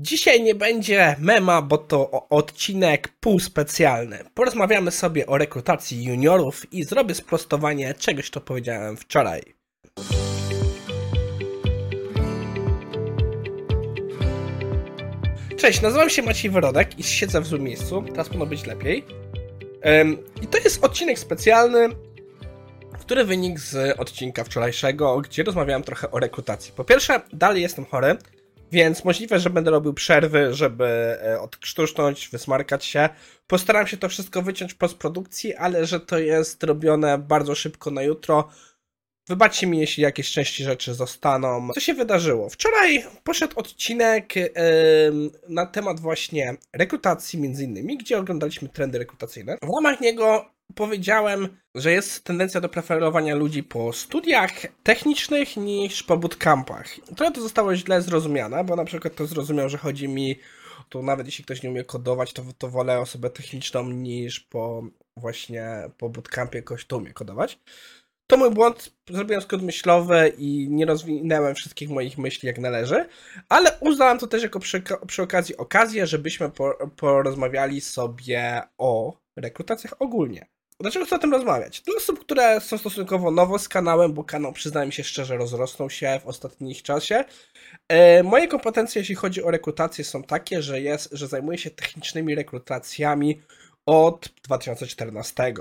Dzisiaj nie będzie mema, bo to odcinek półspecjalny. Porozmawiamy sobie o rekrutacji juniorów i zrobię sprostowanie czegoś, co powiedziałem wczoraj. Cześć, nazywam się Maciej Wyrodek i siedzę w złym miejscu. Teraz powinno być lepiej. I to jest odcinek specjalny, który wynikł z odcinka wczorajszego, gdzie rozmawiałem trochę o rekrutacji. Po pierwsze, dalej jestem chory, więc możliwe, że będę robił przerwy, żeby e, odkrztusznąć, wysmarkać się. Postaram się to wszystko wyciąć w postprodukcji, ale że to jest robione bardzo szybko na jutro. Wybaczcie mi, jeśli jakieś części rzeczy zostaną. Co się wydarzyło? Wczoraj poszedł odcinek yy, na temat właśnie rekrutacji, między innymi, gdzie oglądaliśmy trendy rekrutacyjne. W ramach niego powiedziałem, że jest tendencja do preferowania ludzi po studiach technicznych niż po bootcampach. Trochę to zostało źle zrozumiane, bo na przykład to zrozumiał, że chodzi mi, to nawet jeśli ktoś nie umie kodować, to, to wolę osobę techniczną niż po właśnie po bootcampie kogoś, kto umie kodować. To mój błąd, zrobiłem skrót myślowy i nie rozwinęłem wszystkich moich myśli jak należy, ale uznałem to też jako przy, przy okazji okazję, żebyśmy porozmawiali sobie o rekrutacjach ogólnie. Dlaczego chcę o tym rozmawiać? Dla osób, które są stosunkowo nowo z kanałem, bo kanał, przyznajmy się szczerze, rozrosnął się w ostatnich czasie. E, moje kompetencje, jeśli chodzi o rekrutację, są takie, że, jest, że zajmuję się technicznymi rekrutacjami od 2014.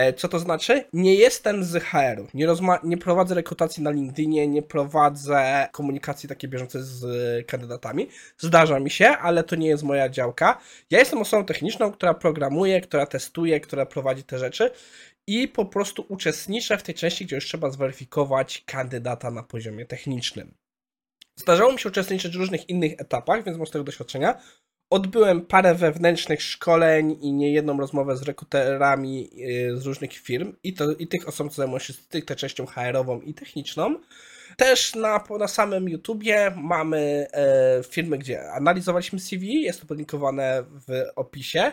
E, co to znaczy? Nie jestem z HR-u, nie, nie prowadzę rekrutacji na LinkedInie, nie prowadzę komunikacji takiej bieżącej z kandydatami. Zdarza mi się, ale to nie jest moja działka. Ja jestem osobą techniczną, która programuje, która testuje, która prowadzi te rzeczy i po prostu uczestniczę w tej części, gdzie już trzeba zweryfikować kandydata na poziomie technicznym. Zdarzało mi się uczestniczyć w różnych innych etapach, więc mam z tego doświadczenia. Odbyłem parę wewnętrznych szkoleń i niejedną rozmowę z rekruterami y, z różnych firm i, to, i tych osób, co zajmują się stricte częścią HR-ową i techniczną. Też na, na samym YouTubie mamy e, filmy, gdzie analizowaliśmy CV, jest to podlinkowane w opisie.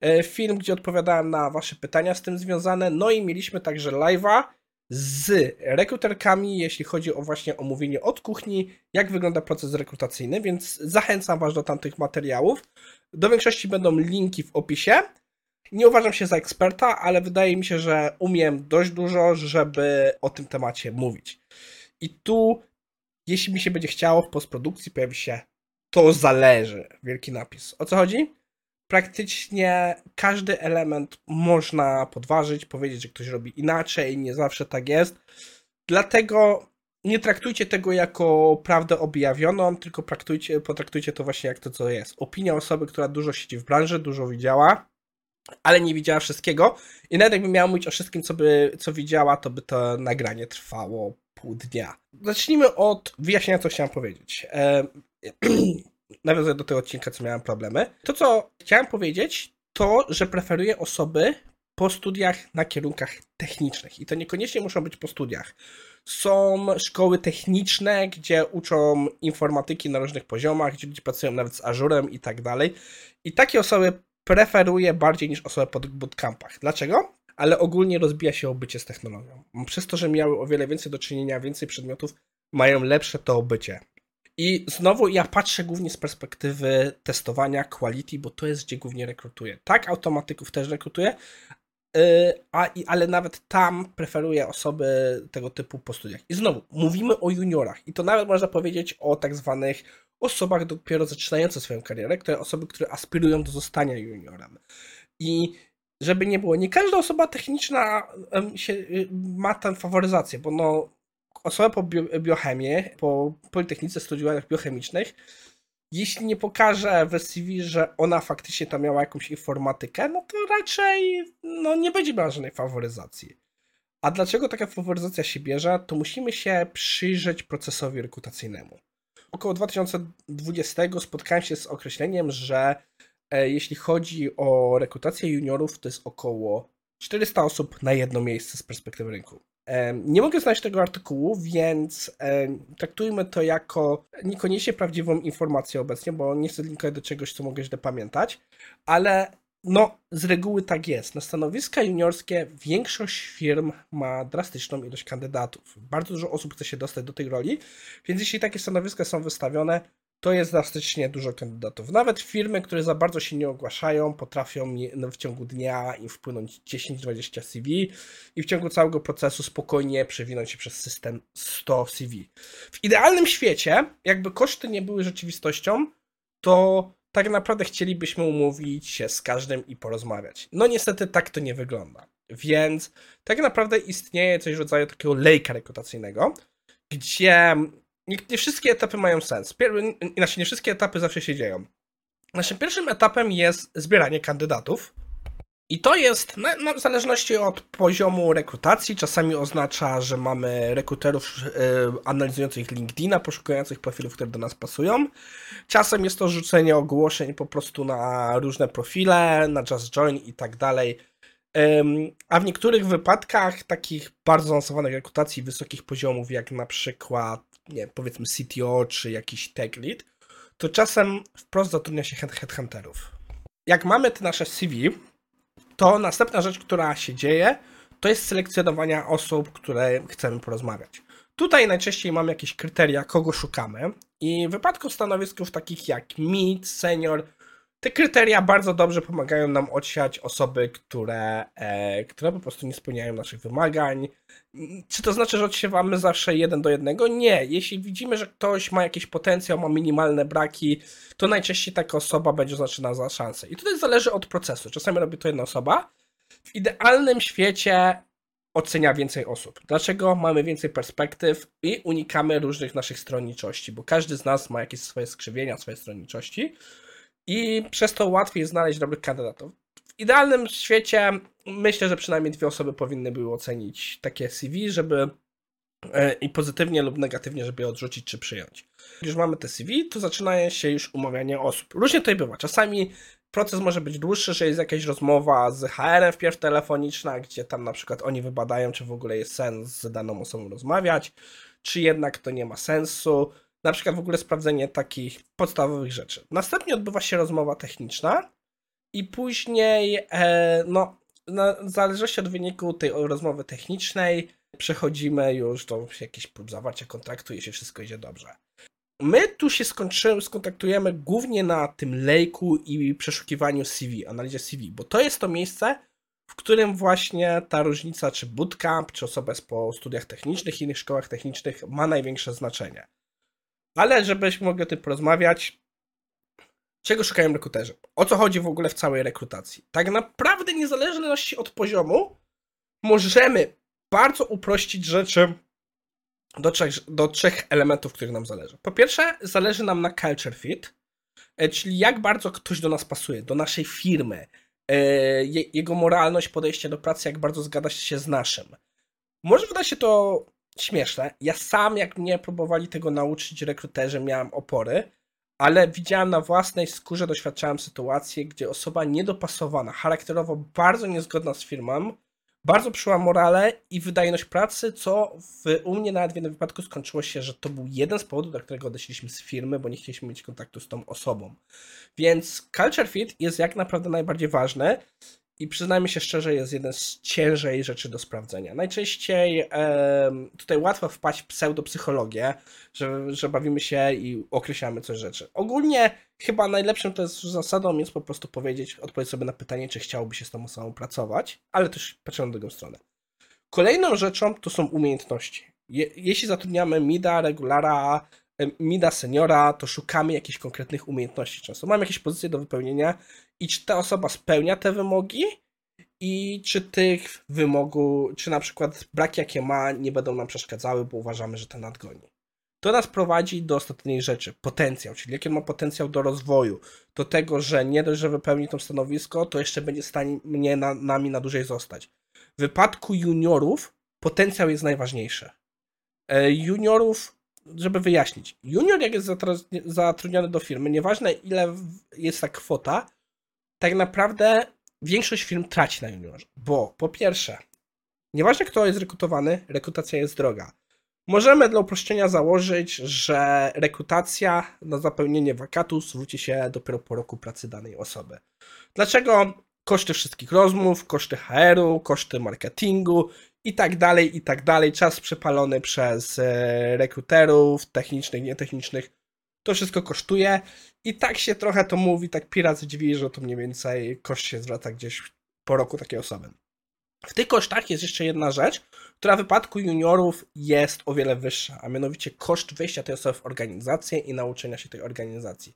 E, film, gdzie odpowiadałem na Wasze pytania z tym związane. No i mieliśmy także live'a z rekruterkami, jeśli chodzi o właśnie omówienie od kuchni, jak wygląda proces rekrutacyjny, więc zachęcam Was do tamtych materiałów. Do większości będą linki w opisie. Nie uważam się za eksperta, ale wydaje mi się, że umiem dość dużo, żeby o tym temacie mówić. I tu, jeśli mi się będzie chciało, w postprodukcji pojawi się to zależy. Wielki napis. O co chodzi? Praktycznie każdy element można podważyć, powiedzieć, że ktoś robi inaczej, nie zawsze tak jest. Dlatego nie traktujcie tego jako prawdę objawioną, tylko praktujcie, potraktujcie to właśnie jak to, co jest. Opinia osoby, która dużo siedzi w branży, dużo widziała, ale nie widziała wszystkiego. I nawet jakby miała mówić o wszystkim, co, by, co widziała, to by to nagranie trwało pół dnia. Zacznijmy od wyjaśnienia, co chciałem powiedzieć. E nawiązuję do tego odcinka, co miałem problemy. To, co chciałem powiedzieć, to, że preferuję osoby po studiach na kierunkach technicznych. I to niekoniecznie muszą być po studiach. Są szkoły techniczne, gdzie uczą informatyki na różnych poziomach, gdzie ludzie pracują nawet z Azurem i tak dalej. I takie osoby preferuję bardziej niż osoby po bootcampach. Dlaczego? Ale ogólnie rozbija się obycie z technologią. Przez to, że miały o wiele więcej do czynienia, więcej przedmiotów, mają lepsze to obycie. I znowu ja patrzę głównie z perspektywy testowania quality, bo to jest gdzie głównie rekrutuję. Tak, automatyków też rekrutuję, yy, a, ale nawet tam preferuję osoby tego typu po studiach. I znowu, mówimy o juniorach i to nawet można powiedzieć o tak zwanych osobach dopiero zaczynających swoją karierę, które osoby, które aspirują do zostania juniorem. I żeby nie było, nie każda osoba techniczna się, y, ma tę faworyzację, bo no osoba po biochemię, po Politechnice studiowaniach biochemicznych, jeśli nie pokaże w CV, że ona faktycznie tam miała jakąś informatykę, no to raczej no, nie będzie miała żadnej faworyzacji. A dlaczego taka faworyzacja się bierze? To musimy się przyjrzeć procesowi rekrutacyjnemu. Około 2020 spotkałem się z określeniem, że e, jeśli chodzi o rekrutację juniorów, to jest około 400 osób na jedno miejsce z perspektywy rynku. Nie mogę znaleźć tego artykułu, więc traktujmy to jako niekoniecznie prawdziwą informację obecnie, bo nie chcę linkować do czegoś, co mogę źle pamiętać, ale no, z reguły tak jest. Na stanowiska juniorskie większość firm ma drastyczną ilość kandydatów. Bardzo dużo osób chce się dostać do tej roli, więc jeśli takie stanowiska są wystawione, to jest drastycznie dużo kandydatów. Nawet firmy, które za bardzo się nie ogłaszają, potrafią w ciągu dnia im wpłynąć 10-20 CV i w ciągu całego procesu spokojnie przewinąć się przez system 100 CV. W idealnym świecie, jakby koszty nie były rzeczywistością, to tak naprawdę chcielibyśmy umówić się z każdym i porozmawiać. No niestety tak to nie wygląda. Więc tak naprawdę istnieje coś w rodzaju takiego lejka rekrutacyjnego, gdzie nie, nie wszystkie etapy mają sens. Pier, inaczej, nie wszystkie etapy zawsze się dzieją. Naszym pierwszym etapem jest zbieranie kandydatów. I to jest, na, na, w zależności od poziomu rekrutacji, czasami oznacza, że mamy rekruterów y, analizujących LinkedIna, poszukujących profilów, które do nas pasują. Czasem jest to rzucenie ogłoszeń po prostu na różne profile, na Just Join i tak dalej. A w niektórych wypadkach takich bardzo zaawansowanych rekrutacji wysokich poziomów, jak na przykład, nie powiedzmy CTO czy jakiś tech lead, to czasem wprost zatrudnia się headhunterów. Jak mamy te nasze CV, to następna rzecz, która się dzieje, to jest selekcjonowania osób, które chcemy porozmawiać. Tutaj najczęściej mamy jakieś kryteria, kogo szukamy i w wypadku stanowisków takich jak mid, senior, te kryteria bardzo dobrze pomagają nam odsiać osoby, które, e, które po prostu nie spełniają naszych wymagań. Czy to znaczy, że odsiewamy zawsze jeden do jednego? Nie. Jeśli widzimy, że ktoś ma jakiś potencjał, ma minimalne braki, to najczęściej taka osoba będzie oznaczona za szansę. I tutaj zależy od procesu. Czasami robi to jedna osoba. W idealnym świecie ocenia więcej osób. Dlaczego mamy więcej perspektyw i unikamy różnych naszych stronniczości? Bo każdy z nas ma jakieś swoje skrzywienia, swoje stronniczości i przez to łatwiej znaleźć dobrych kandydatów. W idealnym świecie myślę, że przynajmniej dwie osoby powinny były ocenić takie CV, żeby e, i pozytywnie lub negatywnie, żeby je odrzucić czy przyjąć. Już mamy te CV, to zaczyna się już umawianie osób. Różnie to bywa. Czasami proces może być dłuższy, że jest jakaś rozmowa z HR-em wpierw telefoniczna, gdzie tam na przykład oni wybadają, czy w ogóle jest sens z daną osobą rozmawiać, czy jednak to nie ma sensu na przykład w ogóle sprawdzenie takich podstawowych rzeczy. Następnie odbywa się rozmowa techniczna i później, e, no, w zależności od wyniku tej rozmowy technicznej, przechodzimy już do jakichś prób zawarcia kontraktu, jeśli wszystko idzie dobrze. My tu się skończymy, skontaktujemy głównie na tym lejku i przeszukiwaniu CV, analizie CV, bo to jest to miejsce, w którym właśnie ta różnica, czy bootcamp, czy osoba po studiach technicznych, innych szkołach technicznych ma największe znaczenie. Ale żebyśmy mogli o tym porozmawiać, czego szukają rekruterzy? O co chodzi w ogóle w całej rekrutacji? Tak naprawdę niezależnie od poziomu możemy bardzo uprościć rzeczy do trzech, do trzech elementów, których nam zależy. Po pierwsze, zależy nam na culture fit, e, czyli jak bardzo ktoś do nas pasuje, do naszej firmy, e, jego moralność, podejście do pracy, jak bardzo zgadza się z naszym. Może wydać się to śmieszne. Ja sam, jak mnie próbowali tego nauczyć rekruterzy, miałem opory, ale widziałem na własnej skórze, doświadczałem sytuację, gdzie osoba niedopasowana, charakterowo bardzo niezgodna z firmą, bardzo przyła morale i wydajność pracy, co w, u mnie nawet w jednym wypadku skończyło się, że to był jeden z powodów, dla którego odeszliśmy z firmy, bo nie chcieliśmy mieć kontaktu z tą osobą. Więc culture fit jest jak naprawdę najbardziej ważny i przyznajmy się szczerze, jest jeden z ciężej rzeczy do sprawdzenia. Najczęściej e, tutaj łatwo wpaść w pseudopsychologię, że, że bawimy się i określamy coś rzeczy. Ogólnie chyba najlepszym to jest zasadą jest po prostu powiedzieć, odpowiedzieć sobie na pytanie, czy chciałoby się z tą osobą pracować, ale też patrzę na drugą stronę. Kolejną rzeczą to są umiejętności. Je, jeśli zatrudniamy mida, regulara, mida seniora, to szukamy jakichś konkretnych umiejętności często. Mamy jakieś pozycje do wypełnienia i czy ta osoba spełnia te wymogi i czy tych wymogów, czy na przykład braki jakie ma nie będą nam przeszkadzały, bo uważamy, że ten nadgoni. To nas prowadzi do ostatniej rzeczy, potencjał, czyli jaki ma potencjał do rozwoju, do tego, że nie dość, że wypełni to stanowisko, to jeszcze będzie w stanie mnie na, nami na dłużej zostać. W wypadku juniorów potencjał jest najważniejszy. E, juniorów żeby wyjaśnić. Junior, jak jest zatrudniony do firmy, nieważne ile jest ta kwota, tak naprawdę większość firm traci na juniorze. Bo po pierwsze, nieważne kto jest rekrutowany, rekrutacja jest droga. Możemy dla uproszczenia założyć, że rekrutacja na zapełnienie wakatu zwróci się dopiero po roku pracy danej osoby. Dlaczego? Koszty wszystkich rozmów, koszty HR-u, koszty marketingu i tak dalej, i tak dalej. Czas przepalony przez e, rekruterów technicznych, nietechnicznych. to wszystko kosztuje i tak się trochę to mówi, tak pirat dziwi, że to mniej więcej koszt się zwraca gdzieś po roku takiej osoby. W tych kosztach jest jeszcze jedna rzecz, która w wypadku juniorów jest o wiele wyższa, a mianowicie koszt wejścia tej osoby w organizację i nauczenia się tej organizacji.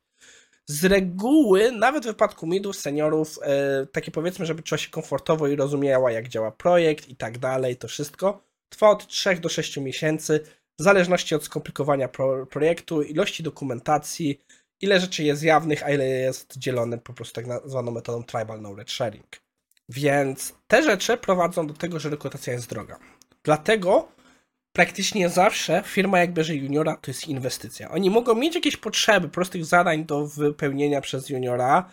Z reguły, nawet w wypadku midów, seniorów, yy, takie powiedzmy, żeby czuła się komfortowo i rozumiała, jak działa projekt i tak dalej, to wszystko trwa od 3 do 6 miesięcy, w zależności od skomplikowania pro projektu, ilości dokumentacji, ile rzeczy jest jawnych, a ile jest dzielone po prostu tak zwaną metodą tribal knowledge sharing. Więc te rzeczy prowadzą do tego, że rekrutacja jest droga. Dlatego praktycznie zawsze firma jak bierze juniora, to jest inwestycja. Oni mogą mieć jakieś potrzeby, prostych zadań do wypełnienia przez juniora,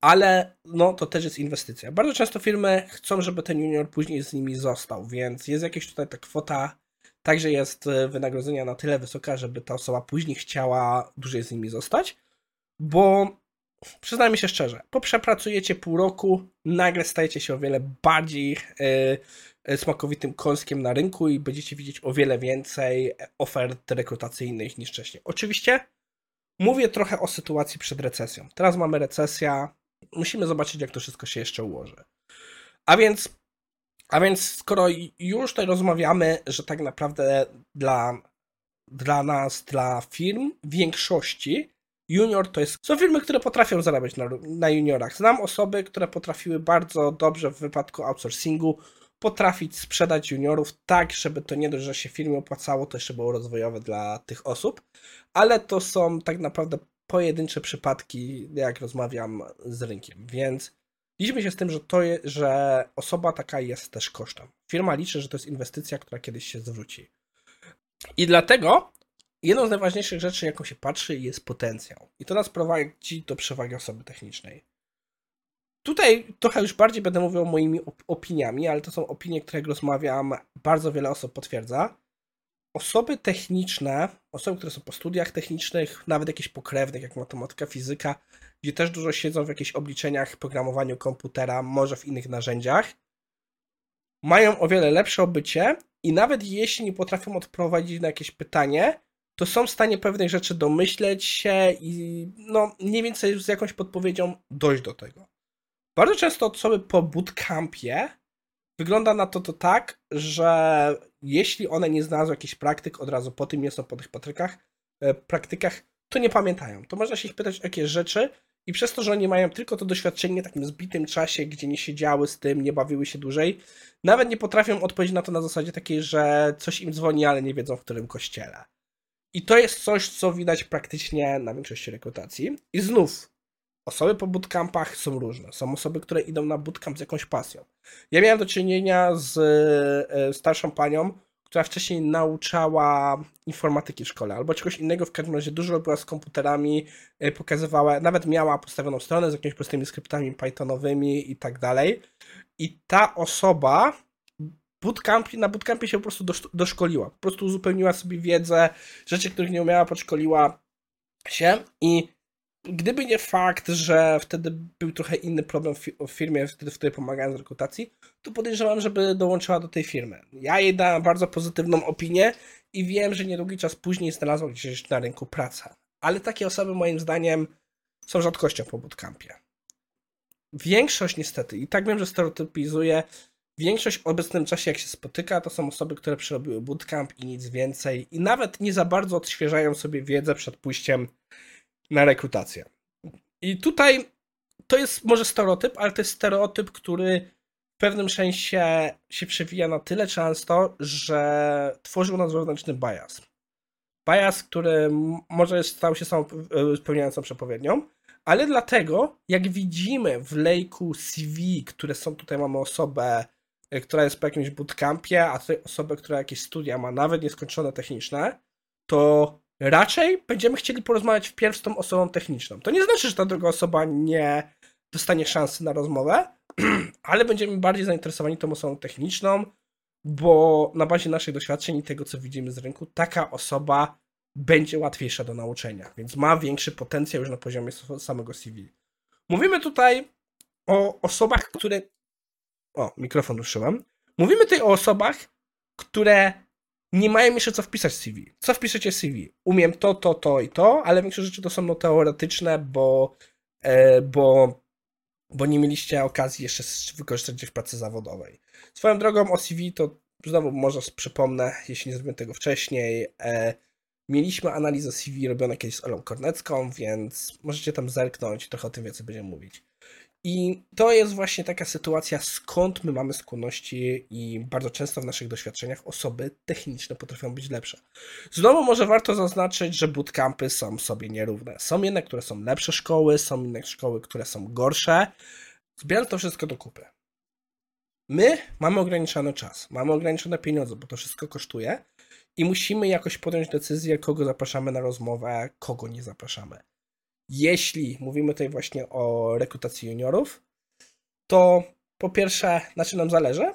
ale no to też jest inwestycja. Bardzo często firmy chcą, żeby ten junior później z nimi został, więc jest jakaś tutaj ta kwota, także jest e, wynagrodzenia na tyle wysoka, żeby ta osoba później chciała dłużej z nimi zostać, bo przyznajmy się szczerze, po przepracujecie pół roku, nagle stajecie się o wiele bardziej yy, smakowitym kąskiem na rynku i będziecie widzieć o wiele więcej ofert rekrutacyjnych niż wcześniej. Oczywiście mówię trochę o sytuacji przed recesją. Teraz mamy recesja, musimy zobaczyć, jak to wszystko się jeszcze ułoży. A więc, a więc skoro już tutaj rozmawiamy, że tak naprawdę dla, dla nas, dla firm, większości junior to jest. Są firmy, które potrafią zarabiać na, na juniorach. Znam osoby, które potrafiły bardzo dobrze w wypadku outsourcingu potrafić sprzedać juniorów tak, żeby to nie dość, że się firmie opłacało, to jeszcze było rozwojowe dla tych osób, ale to są tak naprawdę pojedyncze przypadki, jak rozmawiam z rynkiem, więc liczmy się z tym, że to je, że osoba taka jest też kosztem. Firma liczy, że to jest inwestycja, która kiedyś się zwróci. I dlatego jedną z najważniejszych rzeczy, jaką się patrzy, jest potencjał. I to nas prowadzi do przewagi osoby technicznej. Tutaj trochę już bardziej będę mówił moimi opiniami, ale to są opinie, które rozmawiam, bardzo wiele osób potwierdza osoby techniczne, osoby, które są po studiach technicznych, nawet jakieś pokrewnych, jak matematyka, fizyka, gdzie też dużo siedzą w jakichś obliczeniach, programowaniu komputera, może w innych narzędziach, mają o wiele lepsze obycie i nawet jeśli nie potrafią odpowiedzieć na jakieś pytanie, to są w stanie pewnych rzeczy domyśleć się i no mniej więcej z jakąś podpowiedzią dojść do tego. Bardzo często osoby po bootcampie wygląda na to to tak, że jeśli one nie znalazły jakichś praktyk, od razu po tym nie są po tych patrykach, e, praktykach, to nie pamiętają. To można się ich pytać o jakieś rzeczy i przez to, że oni mają tylko to doświadczenie w takim zbitym czasie, gdzie nie siedziały z tym, nie bawiły się dłużej, nawet nie potrafią odpowiedzieć na to na zasadzie takiej, że coś im dzwoni, ale nie wiedzą w którym kościele. I to jest coś, co widać praktycznie na większości rekrutacji. I znów, osoby po bootcampach są różne. Są osoby, które idą na bootcamp z jakąś pasją. Ja miałem do czynienia z e, starszą panią, która wcześniej nauczała informatyki w szkole albo czegoś innego, w każdym razie dużo robiła z komputerami, e, pokazywała, nawet miała postawioną stronę z jakimiś prostymi skryptami pythonowymi i tak dalej. I ta osoba bootcamp, na bootcampie się po prostu doszkoliła. Po prostu uzupełniła sobie wiedzę, rzeczy, których nie umiała, podszkoliła się i gdyby nie fakt, że wtedy był trochę inny problem w firmie, w której pomagałem z rekrutacji, to podejrzewam, żeby dołączyła do tej firmy. Ja jej dałem bardzo pozytywną opinię i wiem, że niedługi czas później znalazła gdzieś na rynku pracę. Ale takie osoby moim zdaniem są rzadkością po bootcampie. Większość niestety, i tak wiem, że stereotypizuję, większość w obecnym czasie jak się spotyka, to są osoby, które przerobiły bootcamp i nic więcej i nawet nie za bardzo odświeżają sobie wiedzę przed pójściem na rekrutację. I tutaj to jest może stereotyp, ale to jest stereotyp, który w pewnym sensie się przewija na tyle często, że tworzył nas wewnętrzny bias. Bias, który może stał się samą spełniającą przepowiednią, ale dlatego, jak widzimy w lejku CV, które są tutaj, mamy osobę, która jest po jakimś bootcampie, a tutaj osobę, która jakieś studia ma, nawet nieskończone techniczne, to raczej będziemy chcieli porozmawiać wpierw z tą osobą techniczną. To nie znaczy, że ta druga osoba nie dostanie szansy na rozmowę, ale będziemy bardziej zainteresowani tą osobą techniczną, bo na bazie naszych doświadczeń i tego, co widzimy z rynku, taka osoba będzie łatwiejsza do nauczenia, więc ma większy potencjał już na poziomie samego CV. Mówimy tutaj o osobach, które. O, mikrofon ruszyłem. Mówimy tutaj o osobach, które nie mają jeszcze co wpisać w CV. Co wpiszecie w CV? Umiem to, to, to i to, ale większość rzeczy to są no teoretyczne, bo, e, bo, bo nie mieliście okazji jeszcze wykorzystać gdzieś w pracy zawodowej. Swoją drogą o CV to znowu może przypomnę, jeśli nie zrobiłem tego wcześniej, e, mieliśmy analizę CV robione kiedyś z Olą Kornecką, więc możecie tam zerknąć, trochę o tym więcej będziemy mówić. I to jest właśnie taka sytuacja, skąd my mamy skłonności i bardzo często w naszych doświadczeniach osoby techniczne potrafią być lepsze. Znowu może warto zaznaczyć, że bootcampy są sobie nierówne. Są jedne, które są lepsze szkoły, są inne szkoły, które są gorsze. Zbierając to wszystko do kupy. My mamy ograniczony czas, mamy ograniczone pieniądze, bo to wszystko kosztuje i musimy jakoś podjąć decyzję, kogo zapraszamy na rozmowę, kogo nie zapraszamy. Jeśli mówimy tutaj właśnie o rekrutacji juniorów, to po pierwsze, na czym nam zależy?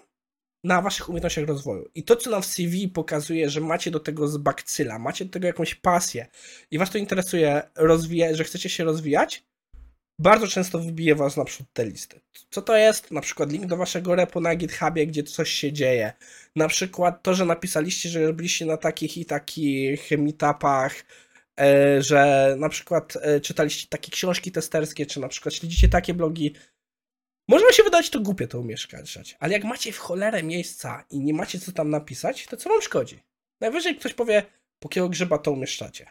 Na waszych umiejętnościach rozwoju. I to, co nam w CV pokazuje, że macie do tego z bakcyla, macie do tego jakąś pasję i was to interesuje, rozwija- że chcecie się rozwijać, bardzo często wybije was na przód te listy. Co to jest? Na przykład link do waszego repo na GitHubie, gdzie coś się dzieje. Na przykład to, że napisaliście, że byliście na takich i takich meetupach, że na przykład e, czytaliście takie książki testerskie, czy na przykład śledzicie takie blogi. Może się wydać to głupie to umieszczać, ale jak macie w cholerę miejsca i nie macie co tam napisać, to co wam szkodzi? Najwyżej ktoś powie, po kiego grzyba to umieszczacie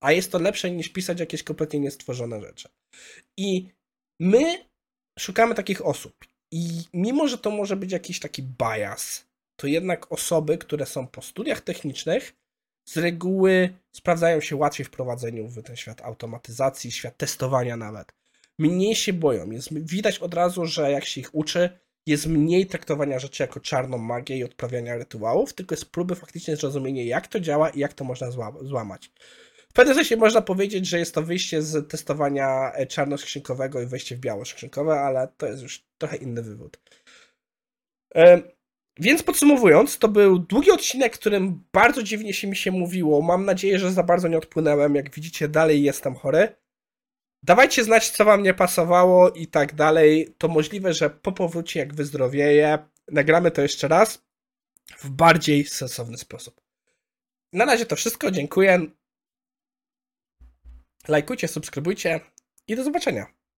a jest to lepsze niż pisać jakieś kompletnie niestworzone rzeczy. I my szukamy takich osób. I mimo, że to może być jakiś taki bias, to jednak osoby, które są po studiach technicznych, z reguły sprawdzają się łatwiej w prowadzeniu w ten świat automatyzacji, świat testowania nawet. Mniej się boją. Jest, widać od razu, że jak się ich uczy, jest mniej traktowania rzeczy jako czarną magię i odprawiania rytuałów, tylko jest próby faktycznie zrozumienia, jak to działa i jak to można złamać pewnym sensie można powiedzieć, że jest to wyjście z testowania e, czarnoskrzynkowego i wejście w białoskrzynkowe, ale to jest już trochę inny wywód. Więc podsumowując, to był długi odcinek, którym bardzo dziwnie się mi się mówiło. Mam nadzieję, że za bardzo nie odpłynąłem. Jak widzicie, dalej jestem chory. Dawajcie znać, co wam nie pasowało i tak dalej. To możliwe, że po powrocie, jak wyzdrowieję, nagramy to jeszcze raz w bardziej sensowny sposób. Na razie to wszystko. Dziękuję. Lajkujcie, subskrybujcie i do zobaczenia.